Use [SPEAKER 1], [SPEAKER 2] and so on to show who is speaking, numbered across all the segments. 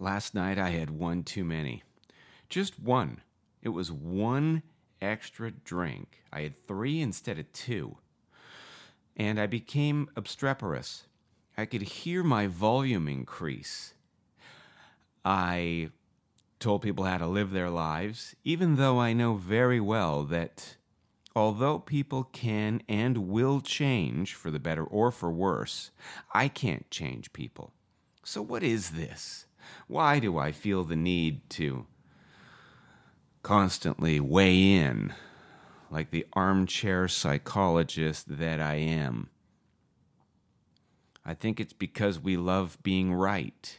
[SPEAKER 1] Last night I had one too many. Just one. It was one extra drink. I had three instead of two. And I became obstreperous. I could hear my volume increase. I told people how to live their lives, even though I know very well that although people can and will change for the better or for worse, I can't change people. So, what is this? Why do I feel the need to constantly weigh in like the armchair psychologist that I am? I think it's because we love being right.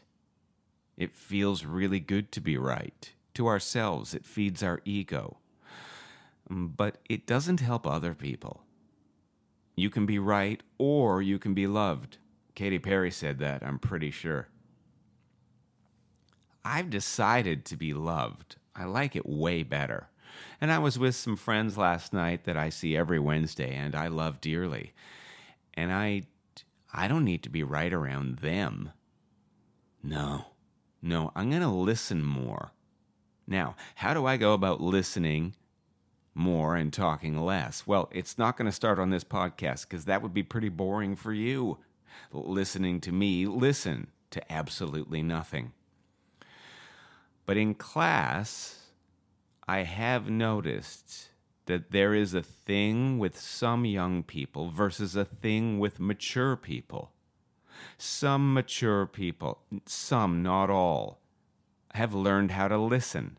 [SPEAKER 1] It feels really good to be right. To ourselves, it feeds our ego. Mm, but it doesn't help other people. You can be right or you can be loved. Katy Perry said that, I'm pretty sure. I've decided to be loved. I like it way better. And I was with some friends last night that I see every Wednesday and I love dearly. And I I don't need to be right around them. No. No, I'm going to listen more. Now, how do I go about listening more and talking less? Well, it's not going to start on this podcast because that would be pretty boring for you. Listening to me, listen to absolutely nothing. But in class, I have noticed that there is a thing with some young people versus a thing with mature people. Some mature people, some, not all, have learned how to listen.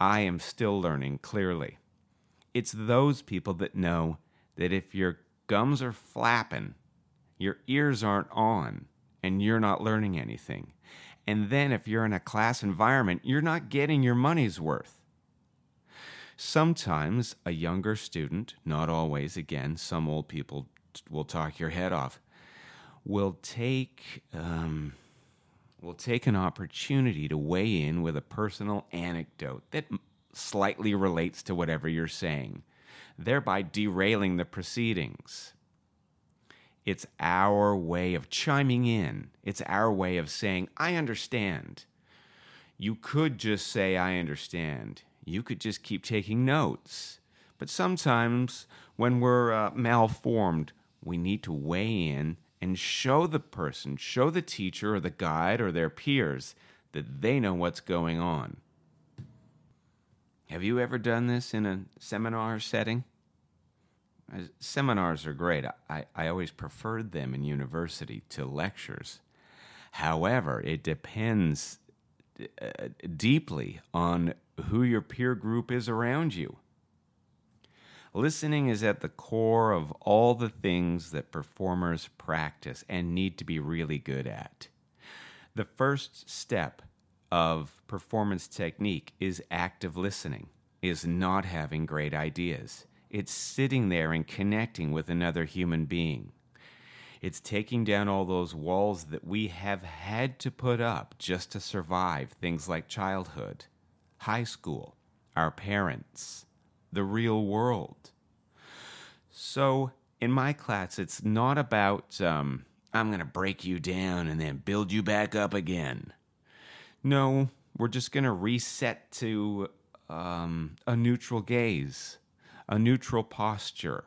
[SPEAKER 1] I am still learning clearly. It's those people that know that if your gums are flapping, your ears aren't on, and you're not learning anything. And then if you're in a class environment, you're not getting your money's worth. Sometimes a younger student, not always, again, some old people will talk your head off, will take um, will take an opportunity to weigh in with a personal anecdote that slightly relates to whatever you're saying, thereby derailing the proceedings. It's our way of chiming in. It's our way of saying, I understand. You could just say, I understand. You could just keep taking notes. But sometimes when we're uh, malformed, we need to weigh in and show the person, show the teacher or the guide or their peers that they know what's going on. Have you ever done this in a seminar setting? Seminars are great. I, I always preferred them in university to lectures. However, it depends uh, deeply on who your peer group is around you. Listening is at the core of all the things that performers practice and need to be really good at. The first step of performance technique is active listening, is not having great ideas. It's sitting there and connecting with another human being. It's taking down all those walls that we have had to put up just to survive things like childhood, high school, our parents, the real world. So, in my class, it's not about, um, I'm going to break you down and then build you back up again. No, we're just going to reset to um, a neutral gaze a neutral posture.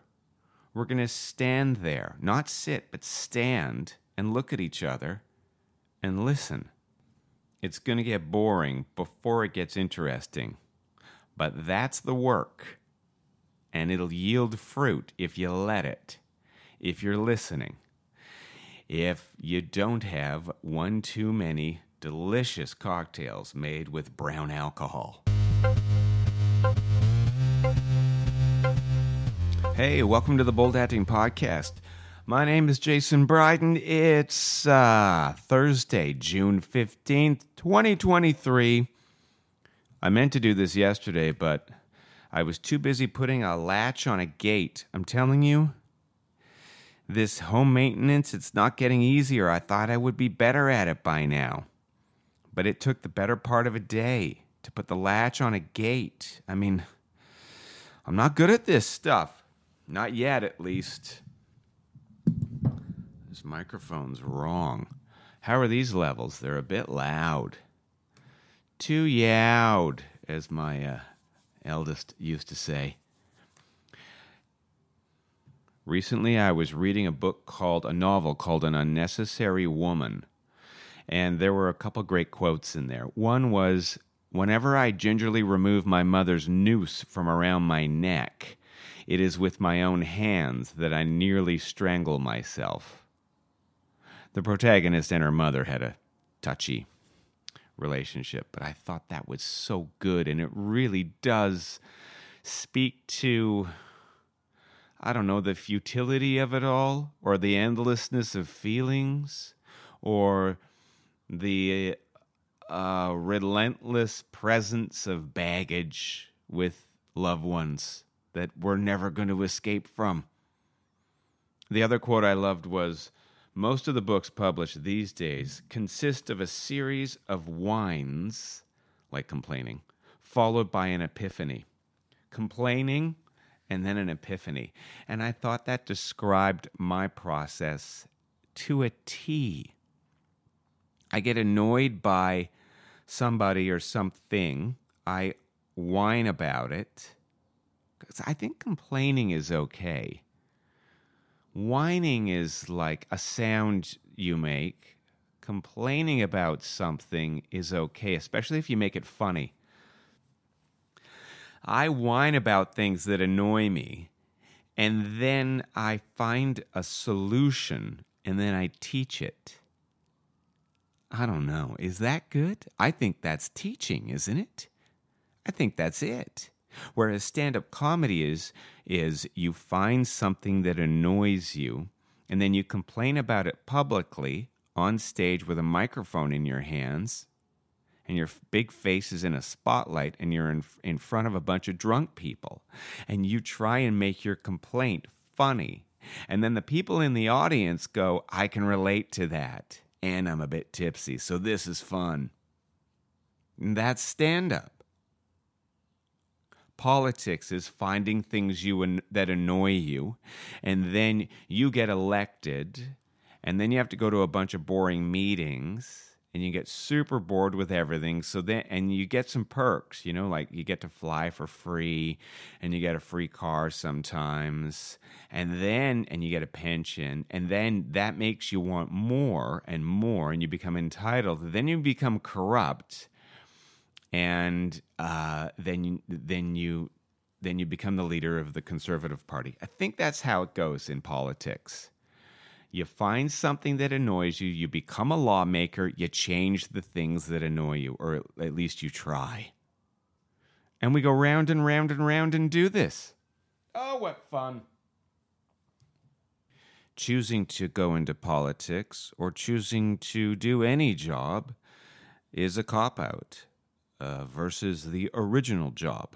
[SPEAKER 1] We're going to stand there, not sit, but stand and look at each other and listen. It's going to get boring before it gets interesting. But that's the work. And it'll yield fruit if you let it, if you're listening. If you don't have one too many delicious cocktails made with brown alcohol. Hey, welcome to the Bold Acting Podcast. My name is Jason Bryden. It's uh, Thursday, June 15th, 2023. I meant to do this yesterday, but I was too busy putting a latch on a gate. I'm telling you, this home maintenance, it's not getting easier. I thought I would be better at it by now. But it took the better part of a day to put the latch on a gate. I mean, I'm not good at this stuff. Not yet, at least. This microphone's wrong. How are these levels? They're a bit loud. Too yowed, as my uh, eldest used to say. Recently, I was reading a book called, a novel called An Unnecessary Woman. And there were a couple great quotes in there. One was, Whenever I gingerly remove my mother's noose from around my neck, it is with my own hands that I nearly strangle myself. The protagonist and her mother had a touchy relationship, but I thought that was so good, and it really does speak to, I don't know, the futility of it all, or the endlessness of feelings, or the uh, relentless presence of baggage with loved ones that we're never going to escape from. The other quote I loved was Most of the books published these days consist of a series of whines, like complaining, followed by an epiphany. Complaining and then an epiphany. And I thought that described my process to a T. I get annoyed by somebody or something. I whine about it. I think complaining is okay. Whining is like a sound you make. Complaining about something is okay, especially if you make it funny. I whine about things that annoy me, and then I find a solution, and then I teach it. I don't know. Is that good? I think that's teaching, isn't it? I think that's it. Whereas stand up comedy is is you find something that annoys you and then you complain about it publicly on stage with a microphone in your hands and your big face is in a spotlight and you're in, in front of a bunch of drunk people and you try and make your complaint funny and then the people in the audience go i can relate to that and I'm a bit tipsy, so this is fun. And that's stand up. Politics is finding things you an- that annoy you, and then you get elected, and then you have to go to a bunch of boring meetings and you get super bored with everything so then and you get some perks you know like you get to fly for free and you get a free car sometimes and then and you get a pension and then that makes you want more and more and you become entitled then you become corrupt and uh, then then you then you become the leader of the conservative party i think that's how it goes in politics you find something that annoys you, you become a lawmaker, you change the things that annoy you, or at least you try. And we go round and round and round and do this. Oh, what fun! Choosing to go into politics or choosing to do any job is a cop out uh, versus the original job,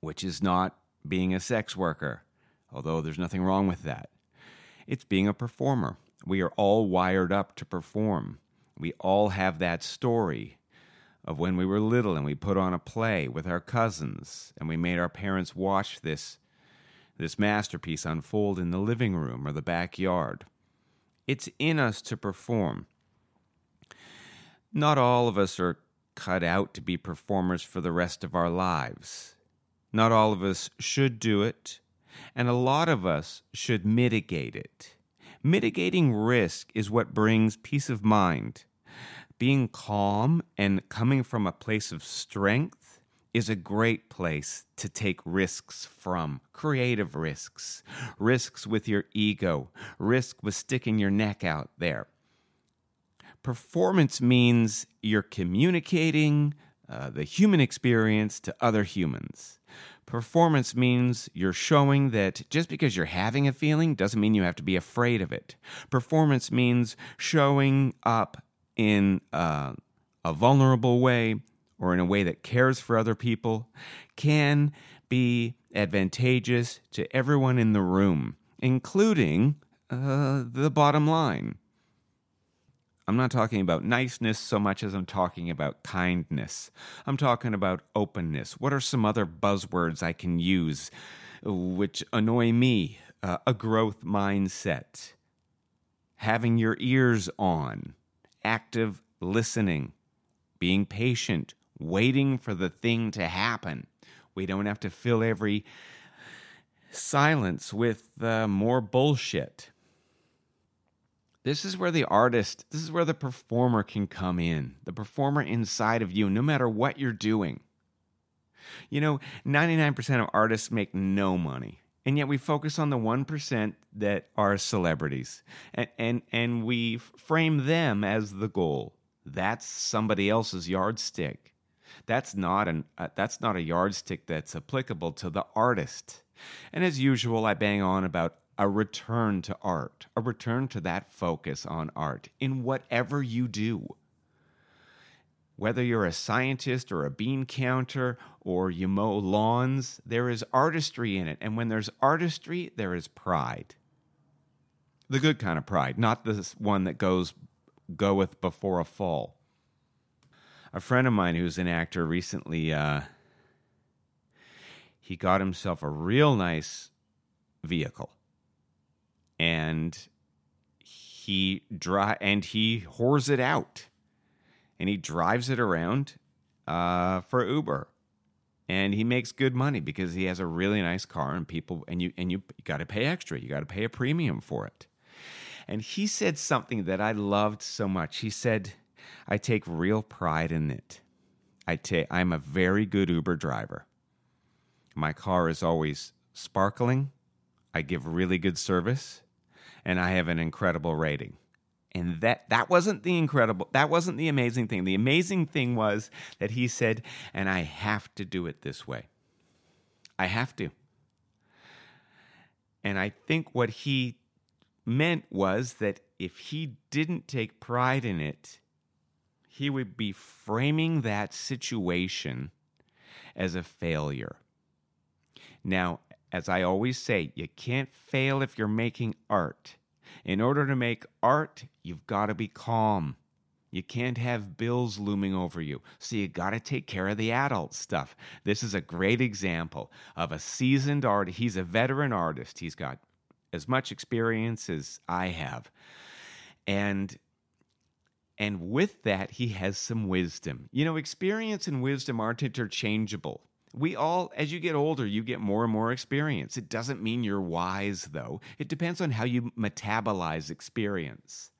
[SPEAKER 1] which is not being a sex worker, although there's nothing wrong with that. It's being a performer. We are all wired up to perform. We all have that story of when we were little and we put on a play with our cousins and we made our parents watch this this masterpiece unfold in the living room or the backyard. It's in us to perform. Not all of us are cut out to be performers for the rest of our lives. Not all of us should do it, and a lot of us should mitigate it. Mitigating risk is what brings peace of mind. Being calm and coming from a place of strength is a great place to take risks from creative risks, risks with your ego, risk with sticking your neck out there. Performance means you're communicating uh, the human experience to other humans. Performance means you're showing that just because you're having a feeling doesn't mean you have to be afraid of it. Performance means showing up in uh, a vulnerable way or in a way that cares for other people can be advantageous to everyone in the room, including uh, the bottom line. I'm not talking about niceness so much as I'm talking about kindness. I'm talking about openness. What are some other buzzwords I can use which annoy me? Uh, a growth mindset. having your ears on, active listening, being patient, waiting for the thing to happen. We don't have to fill every silence with uh, more bullshit. This is where the artist, this is where the performer can come in. The performer inside of you, no matter what you're doing. You know, 99% of artists make no money. And yet we focus on the 1% that are celebrities. And, and, and we frame them as the goal. That's somebody else's yardstick. That's not an uh, that's not a yardstick that's applicable to the artist. And as usual, I bang on about a return to art, a return to that focus on art in whatever you do. Whether you're a scientist or a bean counter or you mow lawns, there is artistry in it. And when there's artistry, there is pride. The good kind of pride, not the one that goes goeth before a fall. A friend of mine who's an actor recently uh, he got himself a real nice vehicle and he dri- and he whores it out. And he drives it around uh, for Uber. And he makes good money because he has a really nice car and people and you and you, you got to pay extra. You got to pay a premium for it. And he said something that I loved so much. He said I take real pride in it. I take I'm a very good Uber driver. My car is always sparkling. I give really good service and I have an incredible rating. And that that wasn't the incredible that wasn't the amazing thing. The amazing thing was that he said, and I have to do it this way. I have to. And I think what he meant was that if he didn't take pride in it, he would be framing that situation as a failure. Now, as I always say, you can't fail if you're making art. In order to make art, you've got to be calm. You can't have bills looming over you. So you got to take care of the adult stuff. This is a great example of a seasoned artist. He's a veteran artist. He's got as much experience as I have. And and with that he has some wisdom. You know, experience and wisdom aren't interchangeable we all, as you get older, you get more and more experience. It doesn't mean you're wise, though. It depends on how you metabolize experience.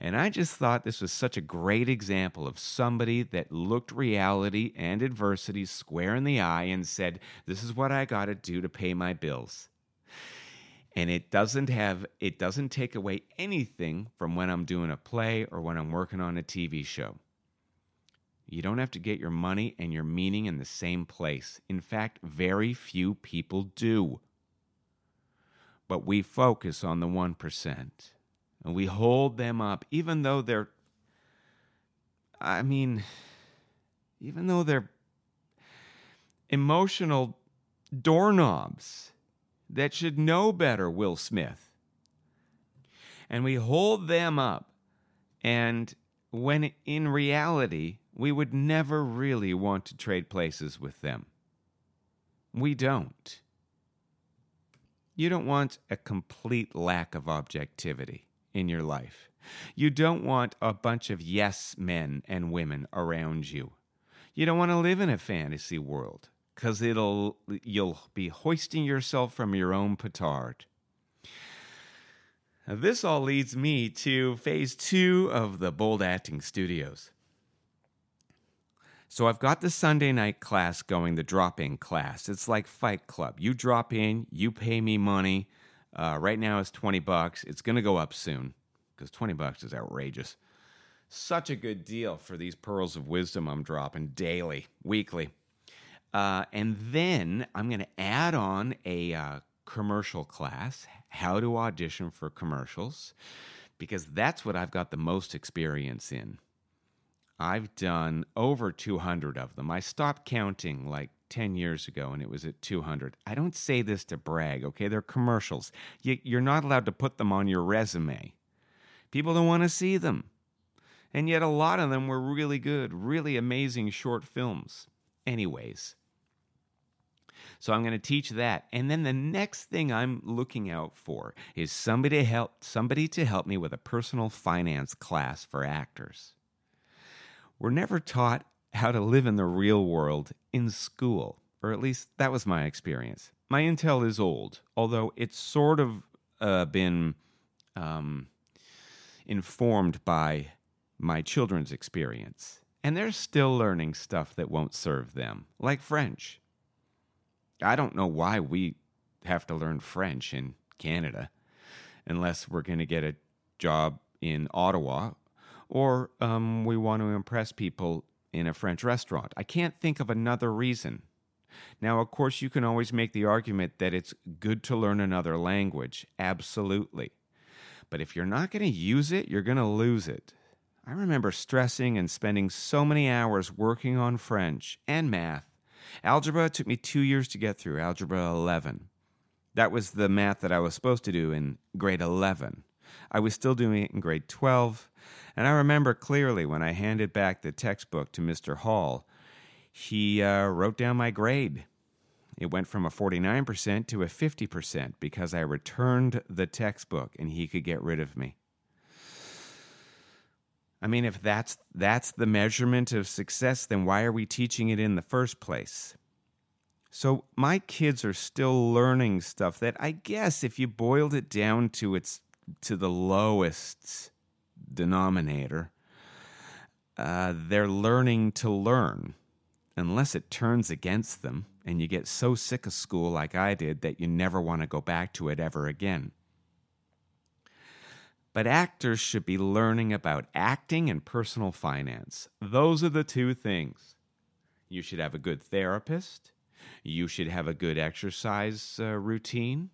[SPEAKER 1] And I just thought this was such a great example of somebody that looked reality and adversity square in the eye and said, This is what I got to do to pay my bills. And it doesn't have, it doesn't take away anything from when I'm doing a play or when I'm working on a TV show. You don't have to get your money and your meaning in the same place. In fact, very few people do. But we focus on the 1%. And we hold them up, even though they're, I mean, even though they're emotional doorknobs that should know better, Will Smith. And we hold them up. And when in reality, we would never really want to trade places with them. We don't. You don't want a complete lack of objectivity in your life. You don't want a bunch of yes men and women around you. You don't want to live in a fantasy world cuz it'll you'll be hoisting yourself from your own petard. This all leads me to phase 2 of the Bold Acting Studios. So I've got the Sunday night class going, the drop in class. It's like Fight Club. You drop in, you pay me money. Uh, right now it's 20 bucks. It's going to go up soon because 20 bucks is outrageous. Such a good deal for these pearls of wisdom I'm dropping daily, weekly. Uh, and then I'm going to add on a uh, commercial class, how to audition for commercials, because that's what I've got the most experience in. I've done over 200 of them. I stopped counting like 10 years ago and it was at 200. I don't say this to brag, okay? They're commercials. You, are not allowed to put them on your resume. People don't want to see them. And yet, a lot of them were really good, really amazing short films. Anyways, So I'm going to teach that. And then the next thing I'm looking out for is somebody to help somebody to help me with a personal finance class for actors. We're never taught how to live in the real world in school, or at least that was my experience. My intel is old, although it's sort of uh, been um, informed by my children's experience. And they're still learning stuff that won't serve them, like French. I don't know why we have to learn French in Canada unless we're going to get a job in Ottawa or um, we want to impress people in a French restaurant. I can't think of another reason. Now, of course, you can always make the argument that it's good to learn another language. Absolutely. But if you're not going to use it, you're going to lose it. I remember stressing and spending so many hours working on French and math Algebra took me two years to get through, Algebra 11. That was the math that I was supposed to do in grade 11. I was still doing it in grade 12, and I remember clearly when I handed back the textbook to Mr. Hall, he uh, wrote down my grade. It went from a 49% to a 50% because I returned the textbook and he could get rid of me. I mean, if that's that's the measurement of success, then why are we teaching it in the first place? So my kids are still learning stuff that I guess if you boiled it down to its to the lowest denominator, uh, they're learning to learn, unless it turns against them and you get so sick of school like I did that you never want to go back to it ever again. But actors should be learning about acting and personal finance. Those are the two things. You should have a good therapist. You should have a good exercise uh, routine.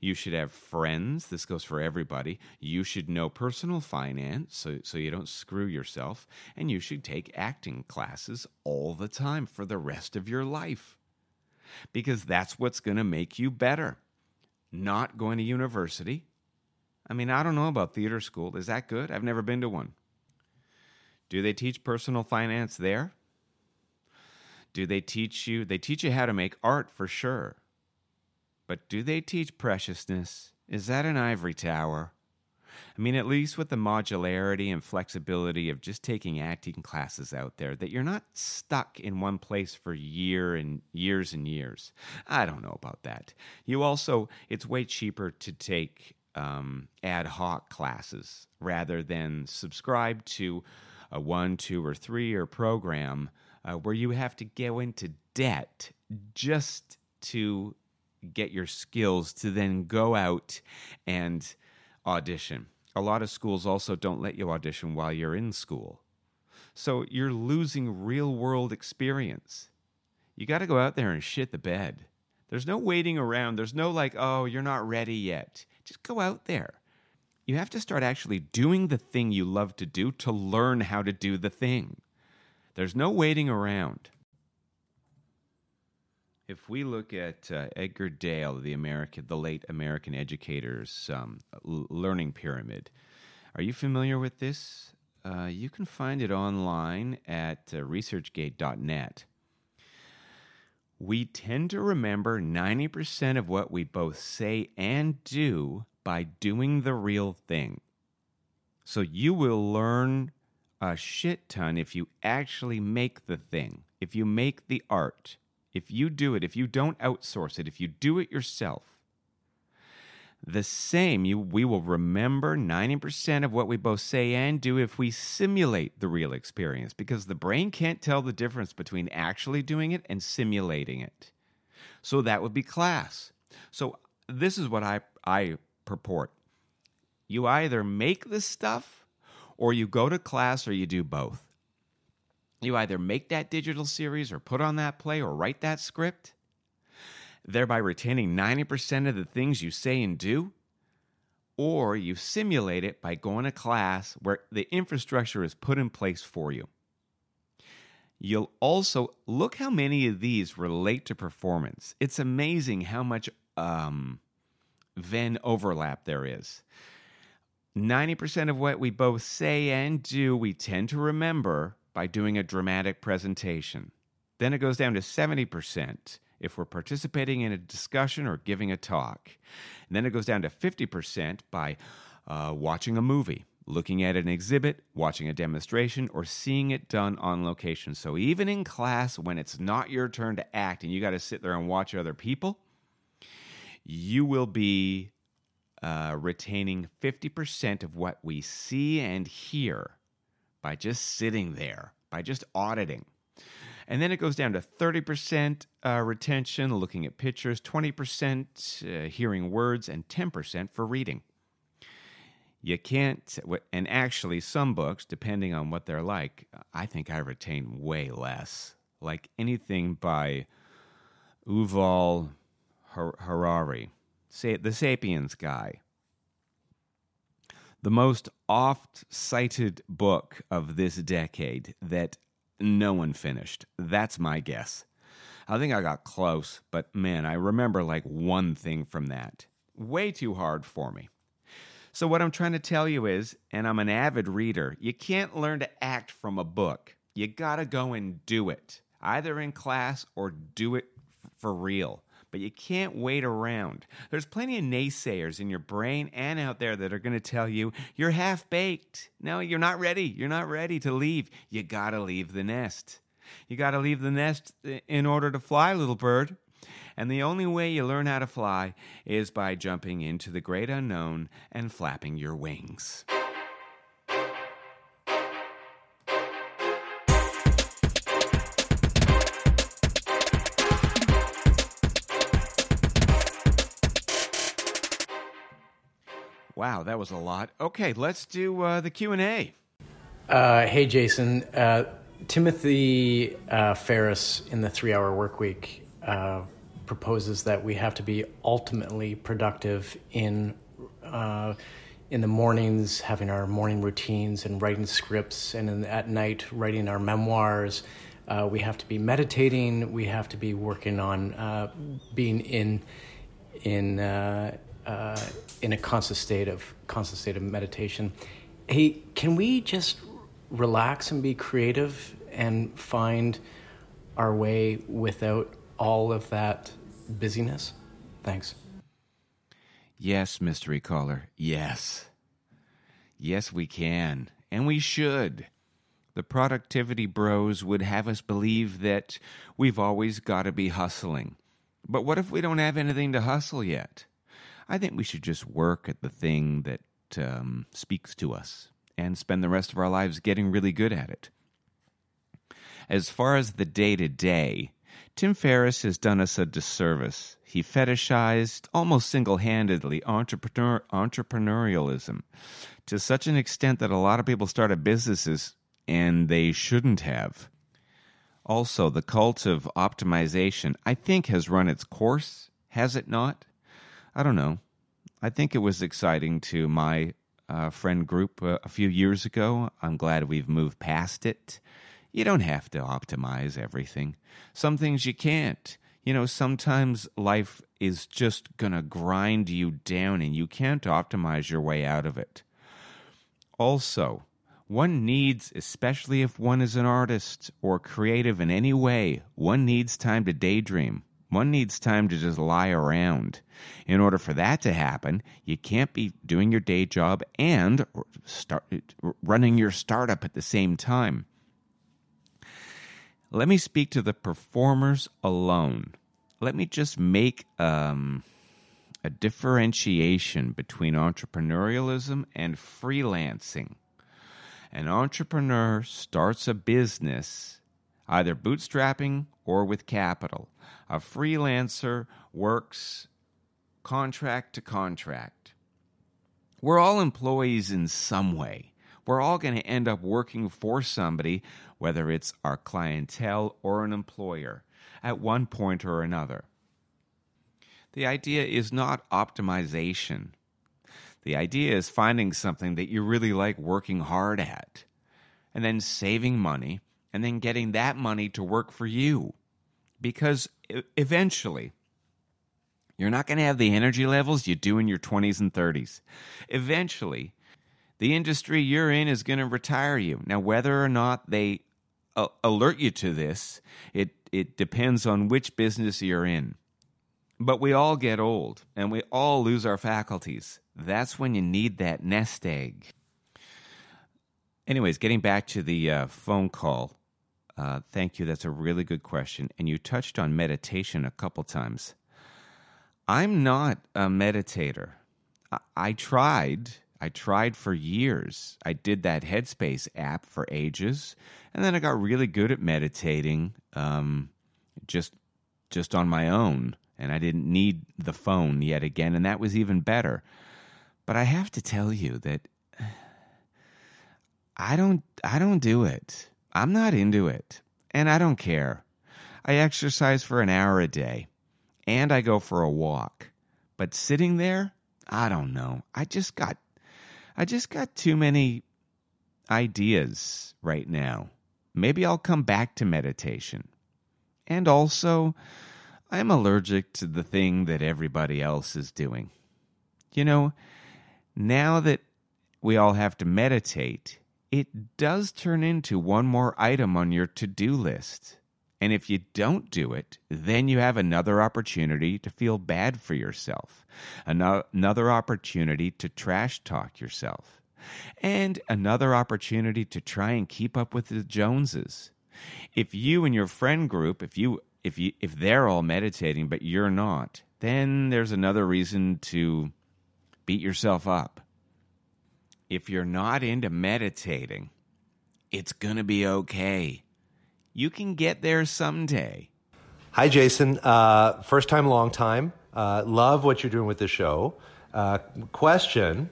[SPEAKER 1] You should have friends. This goes for everybody. You should know personal finance so, so you don't screw yourself. And you should take acting classes all the time for the rest of your life. Because that's what's going to make you better. Not going to university, I mean, I don't know about theater school. Is that good? I've never been to one. Do they teach personal finance there? Do they teach you? They teach you how to make art for sure. But do they teach preciousness? Is that an ivory tower? I mean, at least with the modularity and flexibility of just taking acting classes out there, that you're not stuck in one place for year and years and years. I don't know about that. You also, it's way cheaper to take um, ad hoc classes rather than subscribe to a one, two, or three year program uh, where you have to go into debt just to get your skills to then go out and audition. A lot of schools also don't let you audition while you're in school. So you're losing real world experience. You got to go out there and shit the bed. There's no waiting around. There's no like, oh, you're not ready yet. Just go out there. You have to start actually doing the thing you love to do to learn how to do the thing. There's no waiting around. If we look at uh, Edgar Dale, the American, the late American educator's um, learning pyramid, are you familiar with this? Uh, you can find it online at uh, researchgate.net we tend to remember 90% of what we both say and do by doing the real thing. So you will learn a shit ton if you actually make the thing, if you make the art, if you do it, if you don't outsource it, if you do it yourself. The same, you, we will remember 90% of what we both say and do if we simulate the real experience, because the brain can't tell the difference between actually doing it and simulating it. So that would be class. So this is what I, I purport. You either make the stuff or you go to class or you do both. You either make that digital series or put on that play or write that script thereby retaining 90% of the things you say and do, or you simulate it by going to class where the infrastructure is put in place for you. You'll also look how many of these relate to performance. It's amazing how much um, Venn overlap there is. 90% of what we both say and do, we tend to remember by doing a dramatic presentation. Then it goes down to 70% if we're participating in a discussion or giving a talk. And then it goes down to 50% by uh, watching a movie, looking at an exhibit, watching a demonstration, or seeing it done on location. So even in class, when it's not your turn to act and you got to sit there and watch other people, you will be uh, retaining 50% of what we see and hear by just sitting there, by just auditing. And then it goes down to 30% uh, retention, looking at pictures, 20% uh, hearing words, and 10% for reading. You can't, and actually, some books, depending on what they're like, I think I retain way less. Like anything by Yuval Harari, say the Sapiens guy. The most oft cited book of this decade that no one finished. That's my guess. I think I got close, but man, I remember like one thing from that. Way too hard for me. So, what I'm trying to tell you is, and I'm an avid reader, you can't learn to act from a book. You gotta go and do it, either in class or do it for real but you can't wait around. There's plenty of naysayers in your brain and out there that are going to tell you you're half baked. No, you're not ready. You're not ready to leave. You got to leave the nest. You got to leave the nest eh, in order to fly, little bird. And the only way you learn how to fly is by jumping into the great unknown and flapping your wings. Wow, that was a lot. Okay, let's do uh, the Q and A.
[SPEAKER 2] Uh, hey, Jason. Uh, Timothy uh, Ferriss in the Three Hour Work Week uh, proposes that we have to be ultimately productive in uh, in the mornings, having our morning routines and writing scripts, and in, at night writing our memoirs. we have to be meditating. We have to be working on being in in uh, in a constant state of constant state of meditation. Hey, can we just relax and be creative and find our way without all of that busyness? Thanks.
[SPEAKER 1] Yes, mystery caller. Yes. Yes, we can. And we should. The productivity bros would have us believe that we've always got to be hustling. But what if we don't have anything to hustle yet? I think we should just work at the thing that um, speaks to us and spend the rest of our lives getting really good at it. As far as the day to day, Tim Ferriss has done us a disservice. He fetishized, almost single handedly, entrepreneur, entrepreneurialism to such an extent that a lot of people started businesses and they shouldn't have. Also, the cult of optimization, I think, has run its course, has it not? I don't know. I think it was exciting to my uh, friend group uh, a few years ago. I'm glad we've moved past it. You don't have to optimize everything. Some things you can't. You know, sometimes life is just going to grind you down and you can't optimize your way out of it. Also, one needs, especially if one is an artist or creative in any way, one needs time to daydream. One needs time to just lie around. In order for that to happen, you can't be doing your day job and start running your startup at the same time. Let me speak to the performers alone. Let me just make um, a differentiation between entrepreneurialism and freelancing. An entrepreneur starts a business either bootstrapping or with capital. A freelancer works contract to contract. We're all employees in some way. We're all going to end up working for somebody, whether it's our clientele or an employer, at one point or another. The idea is not optimization. The idea is finding something that you really like working hard at, and then saving money, and then getting that money to work for you because eventually you're not going to have the energy levels you do in your 20s and 30s. Eventually, the industry you're in is going to retire you. Now, whether or not they alert you to this. It it depends on which business you're in. But we all get old and we all lose our faculties. That's when you need that nest egg. Anyways, getting back to the uh, phone call. Uh, thank you. That's a really good question. And you touched on meditation a couple times. I'm not a meditator. I, I tried. I tried for years. I did that Headspace app for ages, and then I got really good at meditating, um, just just on my own, and I didn't need the phone yet again, and that was even better. But I have to tell you that I don't I don't do it. I'm not into it, and I don't care. I exercise for an hour a day, and I go for a walk. But sitting there, I don't know. I just got I just got too many ideas right now. Maybe I'll come back to meditation. And also, I'm allergic to the thing that everybody else is doing. You know, now that we all have to meditate, it does turn into one more item on your to do list. And if you don't do it, then you have another opportunity to feel bad for yourself, another opportunity to trash talk yourself, and another opportunity to try and keep up with the Joneses. If you and your friend group, if you if you if they're all meditating but you're not, then there's another reason to beat yourself up. If you're not into meditating, it's going to be okay you can get there someday.
[SPEAKER 3] Hi, Jason. Uh, first time, long time. Uh, love what you're doing with the show. Uh, question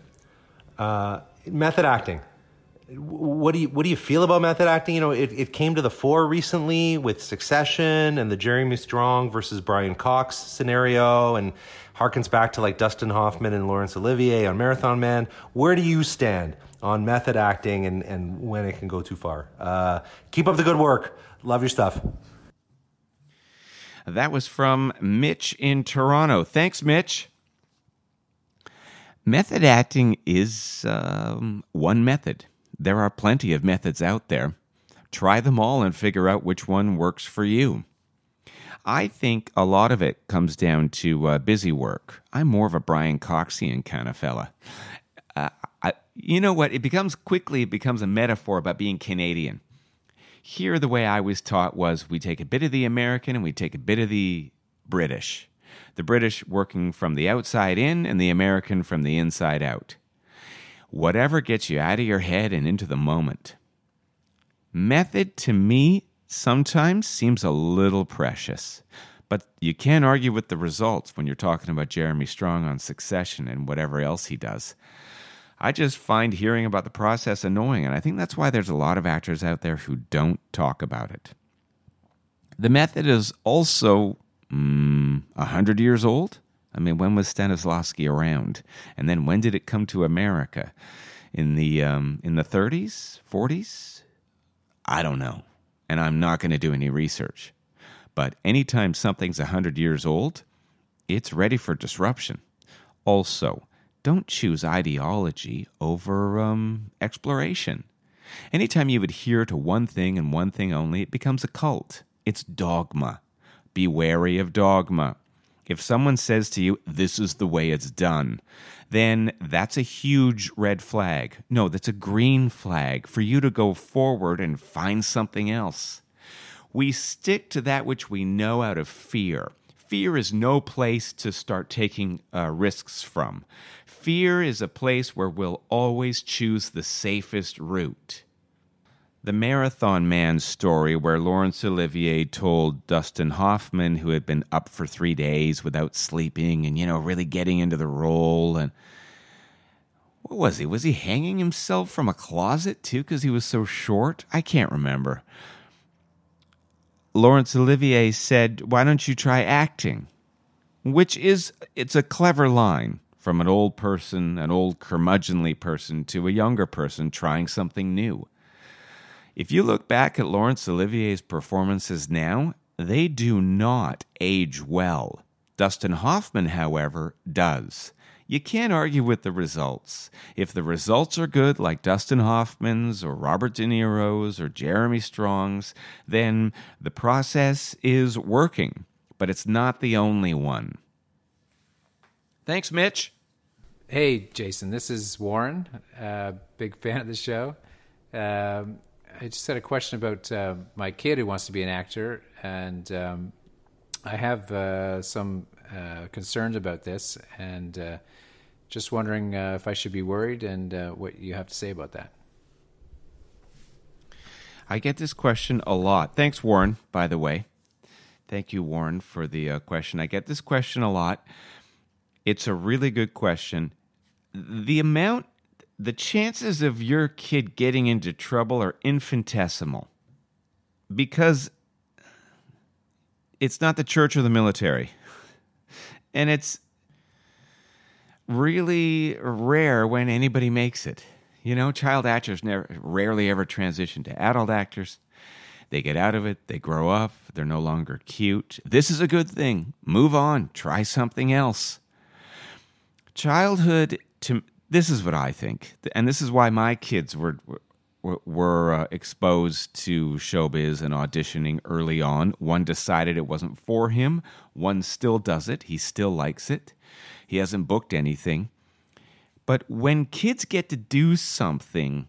[SPEAKER 3] uh, Method acting. What do you what do you feel about method acting? You know, it, it came to the fore recently with Succession and the Jeremy Strong versus Brian Cox scenario, and harkens back to like Dustin Hoffman and Laurence Olivier on Marathon Man. Where do you stand on method acting and, and when it can go too far? Uh, keep up the good work. Love your stuff.
[SPEAKER 1] That was from Mitch in Toronto. Thanks, Mitch. Method acting is um, one method. There are plenty of methods out there. Try them all and figure out which one works for you. I think a lot of it comes down to uh, busy work. I'm more of a Brian Coxian kind of fella. Uh, I, you know what? It becomes quickly it becomes a metaphor about being Canadian. Here, the way I was taught was we take a bit of the American and we take a bit of the British. The British working from the outside in and the American from the inside out. Whatever gets you out of your head and into the moment. Method to me sometimes seems a little precious, but you can't argue with the results when you're talking about Jeremy Strong on Succession and whatever else he does. I just find hearing about the process annoying, and I think that's why there's a lot of actors out there who don't talk about it. The method is also mm, a mm, hundred years old. I mean, when was Stanislavski around? And then when did it come to America? In the um, in the 30s, 40s? I don't know, and I'm not going to do any research. But anytime something's a hundred years old, it's ready for disruption. Also, don't choose ideology over um, exploration. Anytime you adhere to one thing and one thing only, it becomes a cult. It's dogma. Be wary of dogma. If someone says to you, this is the way it's done, then that's a huge red flag. No, that's a green flag for you to go forward and find something else. We stick to that which we know out of fear. Fear is no place to start taking uh, risks from. Fear is a place where we'll always choose the safest route. The Marathon Man story, where Laurence Olivier told Dustin Hoffman, who had been up for three days without sleeping and, you know, really getting into the role. And what was he? Was he hanging himself from a closet too because he was so short? I can't remember. Laurence Olivier said, Why don't you try acting? Which is, it's a clever line from an old person, an old curmudgeonly person, to a younger person trying something new. If you look back at Laurence Olivier's performances now, they do not age well. Dustin Hoffman, however, does. You can't argue with the results. If the results are good, like Dustin Hoffman's or Robert De Niro's or Jeremy Strong's, then the process is working, but it's not the only one. Thanks, Mitch.
[SPEAKER 4] Hey, Jason, this is Warren, uh, big fan of the show. Um, I just had a question about uh, my kid who wants to be an actor, and um, I have uh, some uh, concerns about this, and uh, just wondering uh, if I should be worried and uh, what you have to say about that.
[SPEAKER 1] I get this question a lot. Thanks, Warren, by the way. Thank you, Warren, for the question. I get this question a lot. It's a really good question. The amount the chances of your kid getting into trouble are infinitesimal because it's not the church or the military. And it's really rare when anybody makes it. You know, child actors never rarely ever transition to adult actors. They get out of it, they grow up, they're no longer cute. This is a good thing. Move on, try something else. Childhood to this is what I think, and this is why my kids were were, were uh, exposed to showbiz and auditioning early on. One decided it wasn't for him. One still does it. He still likes it. He hasn't booked anything. But when kids get to do something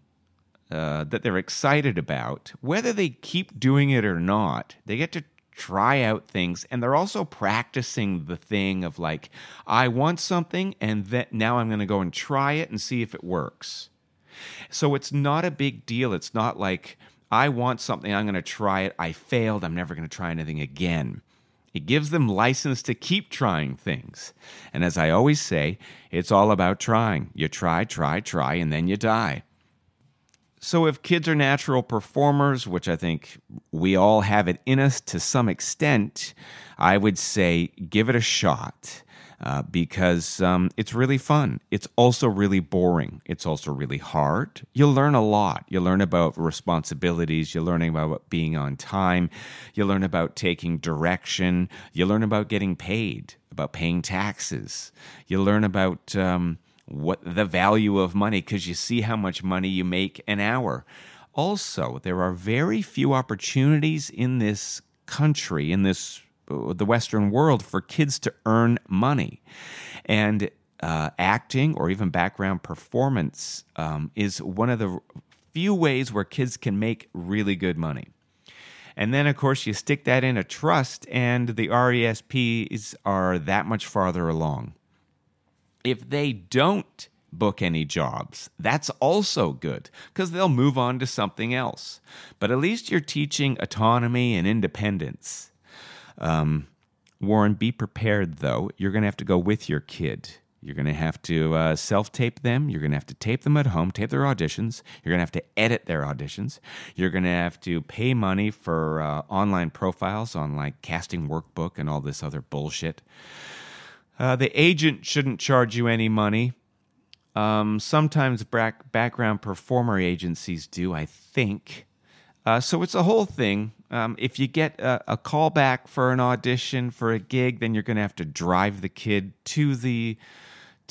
[SPEAKER 1] uh, that they're excited about, whether they keep doing it or not, they get to try out things and they're also practicing the thing of like i want something and that now i'm going to go and try it and see if it works. So it's not a big deal. It's not like i want something i'm going to try it i failed i'm never going to try anything again. It gives them license to keep trying things. And as i always say it's all about trying. You try try try and then you die so, if kids are natural performers, which I think we all have it in us to some extent, I would say give it a shot uh, because um, it's really fun. It's also really boring. It's also really hard. You'll learn a lot. You learn about responsibilities. You're learning about being on time. You learn about taking direction. You learn about getting paid, about paying taxes. You learn about. Um, what the value of money because you see how much money you make an hour. Also, there are very few opportunities in this country, in this uh, the Western world, for kids to earn money, and uh, acting or even background performance um, is one of the few ways where kids can make really good money. And then, of course, you stick that in a trust, and the RESPs are that much farther along. If they don't book any jobs, that's also good because they'll move on to something else. But at least you're teaching autonomy and independence. Um, Warren, be prepared though. You're going to have to go with your kid. You're going to have to uh, self tape them. You're going to have to tape them at home, tape their auditions. You're going to have to edit their auditions. You're going to have to pay money for uh, online profiles on like casting workbook and all this other bullshit. Uh, the agent shouldn't charge you any money. Um, sometimes back, background performer agencies do, I think. Uh, so it's a whole thing. Um, if you get a, a call back for an audition for a gig, then you're going to have to drive the kid to the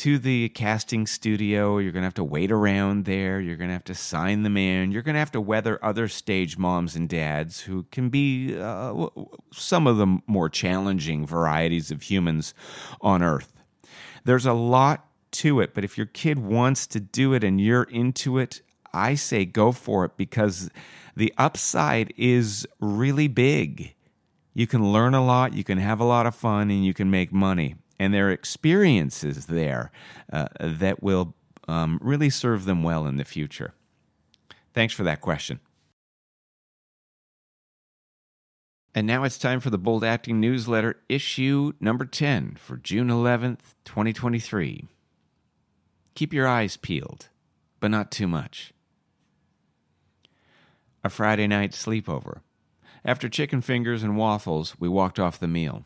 [SPEAKER 1] to the casting studio. You're going to have to wait around there. You're going to have to sign them in. You're going to have to weather other stage moms and dads who can be uh, some of the more challenging varieties of humans on earth. There's a lot to it, but if your kid wants to do it and you're into it, I say go for it because the upside is really big. You can learn a lot, you can have a lot of fun, and you can make money and their experiences there uh, that will um, really serve them well in the future. Thanks for that question. And now it's time for the Bold Acting Newsletter, issue number 10 for June 11th, 2023. Keep your eyes peeled, but not too much. A Friday night sleepover. After chicken fingers and waffles, we walked off the meal.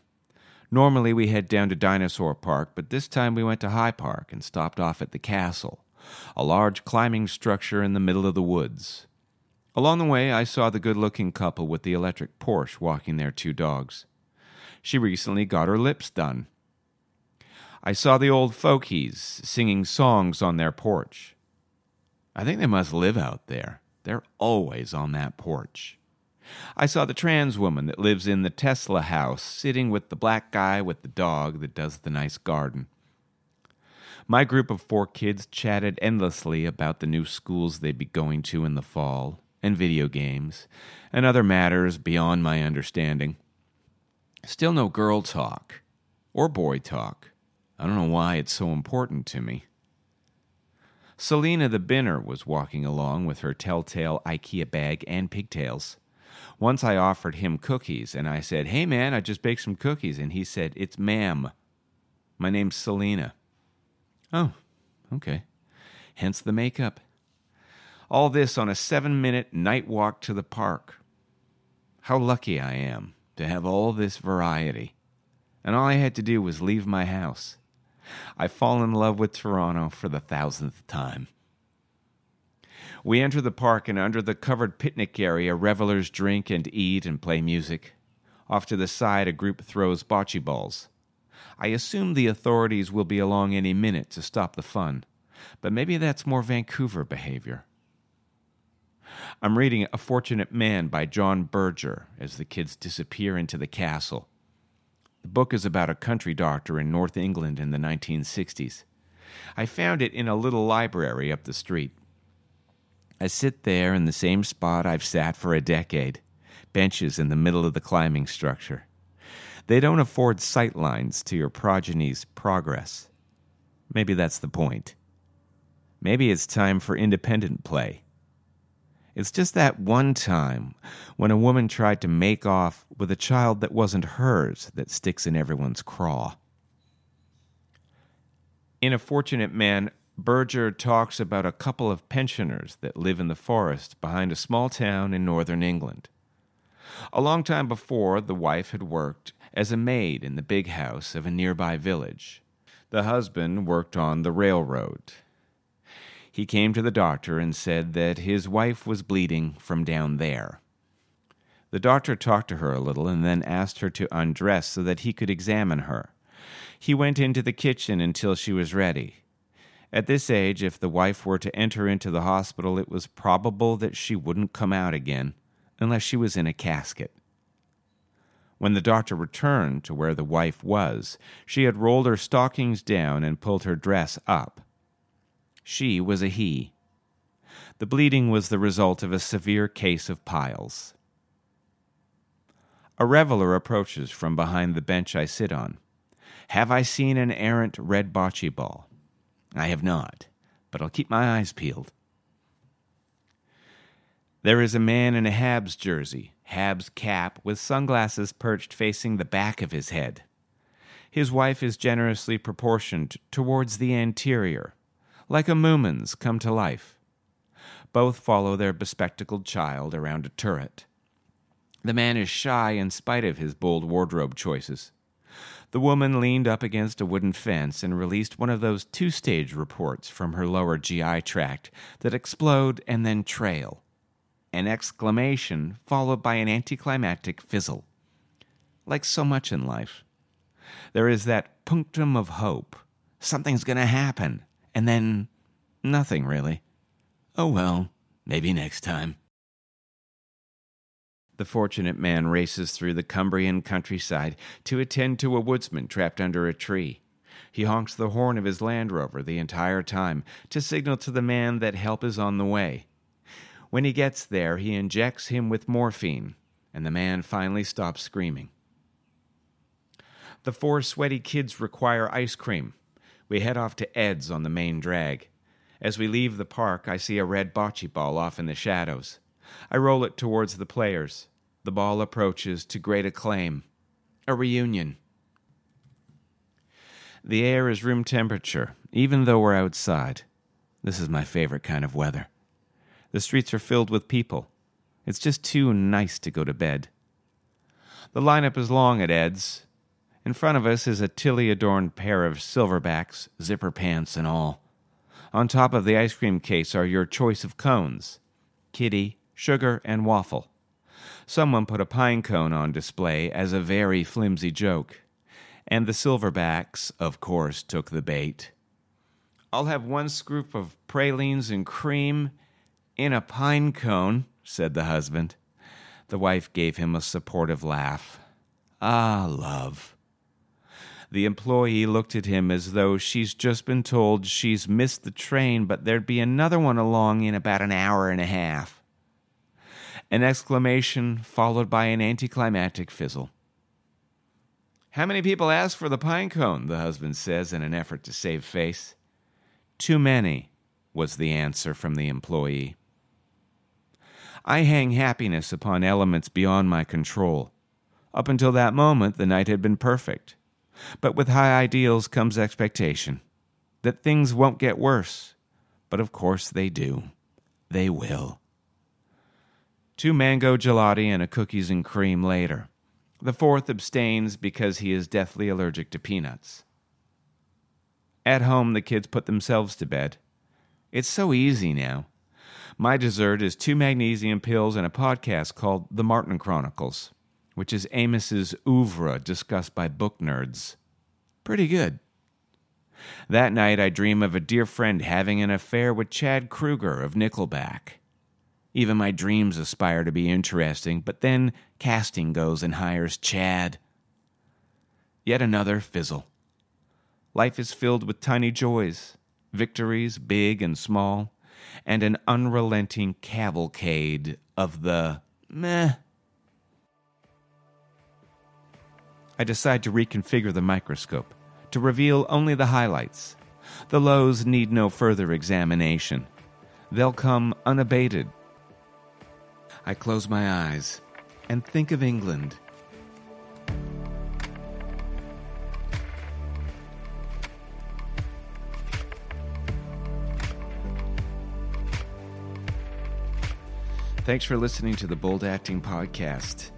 [SPEAKER 1] Normally we head down to Dinosaur Park, but this time we went to High Park and stopped off at the castle, a large climbing structure in the middle of the woods. Along the way, I saw the good looking couple with the electric Porsche walking their two dogs. She recently got her lips done. I saw the old folkies singing songs on their porch. I think they must live out there. They're always on that porch. I saw the trans woman that lives in the Tesla house sitting with the black guy with the dog that does the nice garden. My group of four kids chatted endlessly about the new schools they'd be going to in the fall, and video games, and other matters beyond my understanding. Still no girl talk, or boy talk. I don't know why it's so important to me. Selina the binner was walking along with her telltale IKEA bag and pigtails. Once I offered him cookies, and I said, Hey man, I just baked some cookies. And he said, It's ma'am. My name's Selina. Oh, okay. Hence the makeup. All this on a seven minute night walk to the park. How lucky I am to have all this variety. And all I had to do was leave my house. I fall in love with Toronto for the thousandth time. We enter the park, and under the covered picnic area, revelers drink and eat and play music. Off to the side, a group throws bocce balls. I assume the authorities will be along any minute to stop the fun, but maybe that's more Vancouver behavior. I'm reading A Fortunate Man by John Berger as the kids disappear into the castle. The book is about a country doctor in North England in the 1960s. I found it in a little library up the street. I sit there in the same spot I've sat for a decade, benches in the middle of the climbing structure. They don't afford sight lines to your progeny's progress. Maybe that's the point. Maybe it's time for independent play. It's just that one time when a woman tried to make off with a child that wasn't hers that sticks in everyone's craw. In A Fortunate Man, Berger talks about a couple of pensioners that live in the forest behind a small town in northern England. A long time before, the wife had worked as a maid in the big house of a nearby village. The husband worked on the railroad. He came to the doctor and said that his wife was bleeding from down there. The doctor talked to her a little and then asked her to undress so that he could examine her. He went into the kitchen until she was ready. At this age, if the wife were to enter into the hospital, it was probable that she wouldn't come out again unless she was in a casket. When the doctor returned to where the wife was, she had rolled her stockings down and pulled her dress up. She was a he. The bleeding was the result of a severe case of piles. A reveler approaches from behind the bench I sit on. Have I seen an errant red bocce ball? I have not, but I'll keep my eyes peeled. There is a man in a Habs jersey, Habs cap, with sunglasses perched facing the back of his head. His wife is generously proportioned towards the anterior, like a Moomin's come to life. Both follow their bespectacled child around a turret. The man is shy in spite of his bold wardrobe choices. The woman leaned up against a wooden fence and released one of those two stage reports from her lower GI tract that explode and then trail. An exclamation followed by an anticlimactic fizzle. Like so much in life, there is that punctum of hope. Something's going to happen. And then nothing really. Oh well, maybe next time. The fortunate man races through the Cumbrian countryside to attend to a woodsman trapped under a tree. He honks the horn of his Land Rover the entire time to signal to the man that help is on the way. When he gets there, he injects him with morphine, and the man finally stops screaming. The four sweaty kids require ice cream. We head off to Ed's on the main drag. As we leave the park, I see a red bocce ball off in the shadows. I roll it towards the players. The ball approaches to great acclaim. A reunion. The air is room temperature, even though we're outside. This is my favorite kind of weather. The streets are filled with people. It's just too nice to go to bed. The lineup is long at Ed's. In front of us is a Tilley adorned pair of silverbacks, zipper pants and all. On top of the ice cream case are your choice of cones kitty, sugar, and waffle. Someone put a pine cone on display as a very flimsy joke. And the silverbacks, of course, took the bait. I'll have one scoop of pralines and cream in a pine cone, said the husband. The wife gave him a supportive laugh. Ah, love. The employee looked at him as though she's just been told she's missed the train, but there'd be another one along in about an hour and a half. An exclamation followed by an anticlimactic fizzle. How many people asked for the pine cone? the husband says in an effort to save face. Too many, was the answer from the employee. I hang happiness upon elements beyond my control. Up until that moment, the night had been perfect. But with high ideals comes expectation that things won't get worse. But of course they do. They will. Two mango gelati and a cookies and cream later. The fourth abstains because he is deathly allergic to peanuts. At home, the kids put themselves to bed. It's so easy now. My dessert is two magnesium pills and a podcast called The Martin Chronicles, which is Amis's oeuvre discussed by book nerds. Pretty good. That night, I dream of a dear friend having an affair with Chad Kroeger of Nickelback. Even my dreams aspire to be interesting, but then casting goes and hires Chad. Yet another fizzle. Life is filled with tiny joys, victories, big and small, and an unrelenting cavalcade of the meh. I decide to reconfigure the microscope to reveal only the highlights. The lows need no further examination. They'll come unabated. I close my eyes and think of England. Thanks for listening to the Bold Acting Podcast.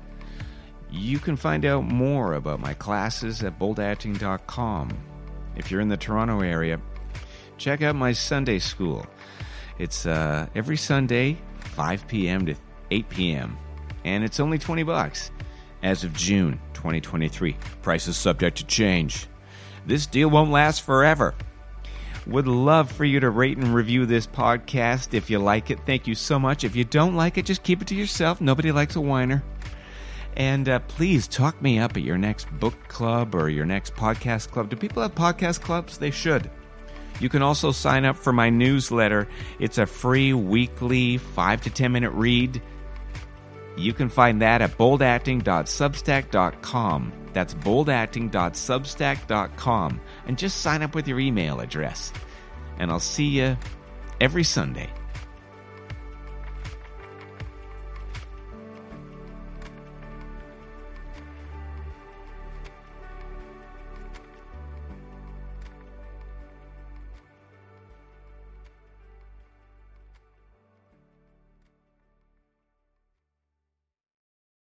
[SPEAKER 1] You can find out more about my classes at boldacting.com. If you're in the Toronto area, check out my Sunday school. It's uh, every Sunday, 5 p.m. to 8 p.m., and it's only 20 bucks as of June 2023. Price is subject to change. This deal won't last forever. Would love for you to rate and review this podcast if you like it. Thank you so much. If you don't like it, just keep it to yourself. Nobody likes a whiner. And uh, please talk me up at your next book club or your next podcast club. Do people have podcast clubs? They should. You can also sign up for my newsletter. It's a free weekly 5 to 10 minute read. You can find that at boldacting.substack.com. That's boldacting.substack.com. And just sign up with your email address. And I'll see you every Sunday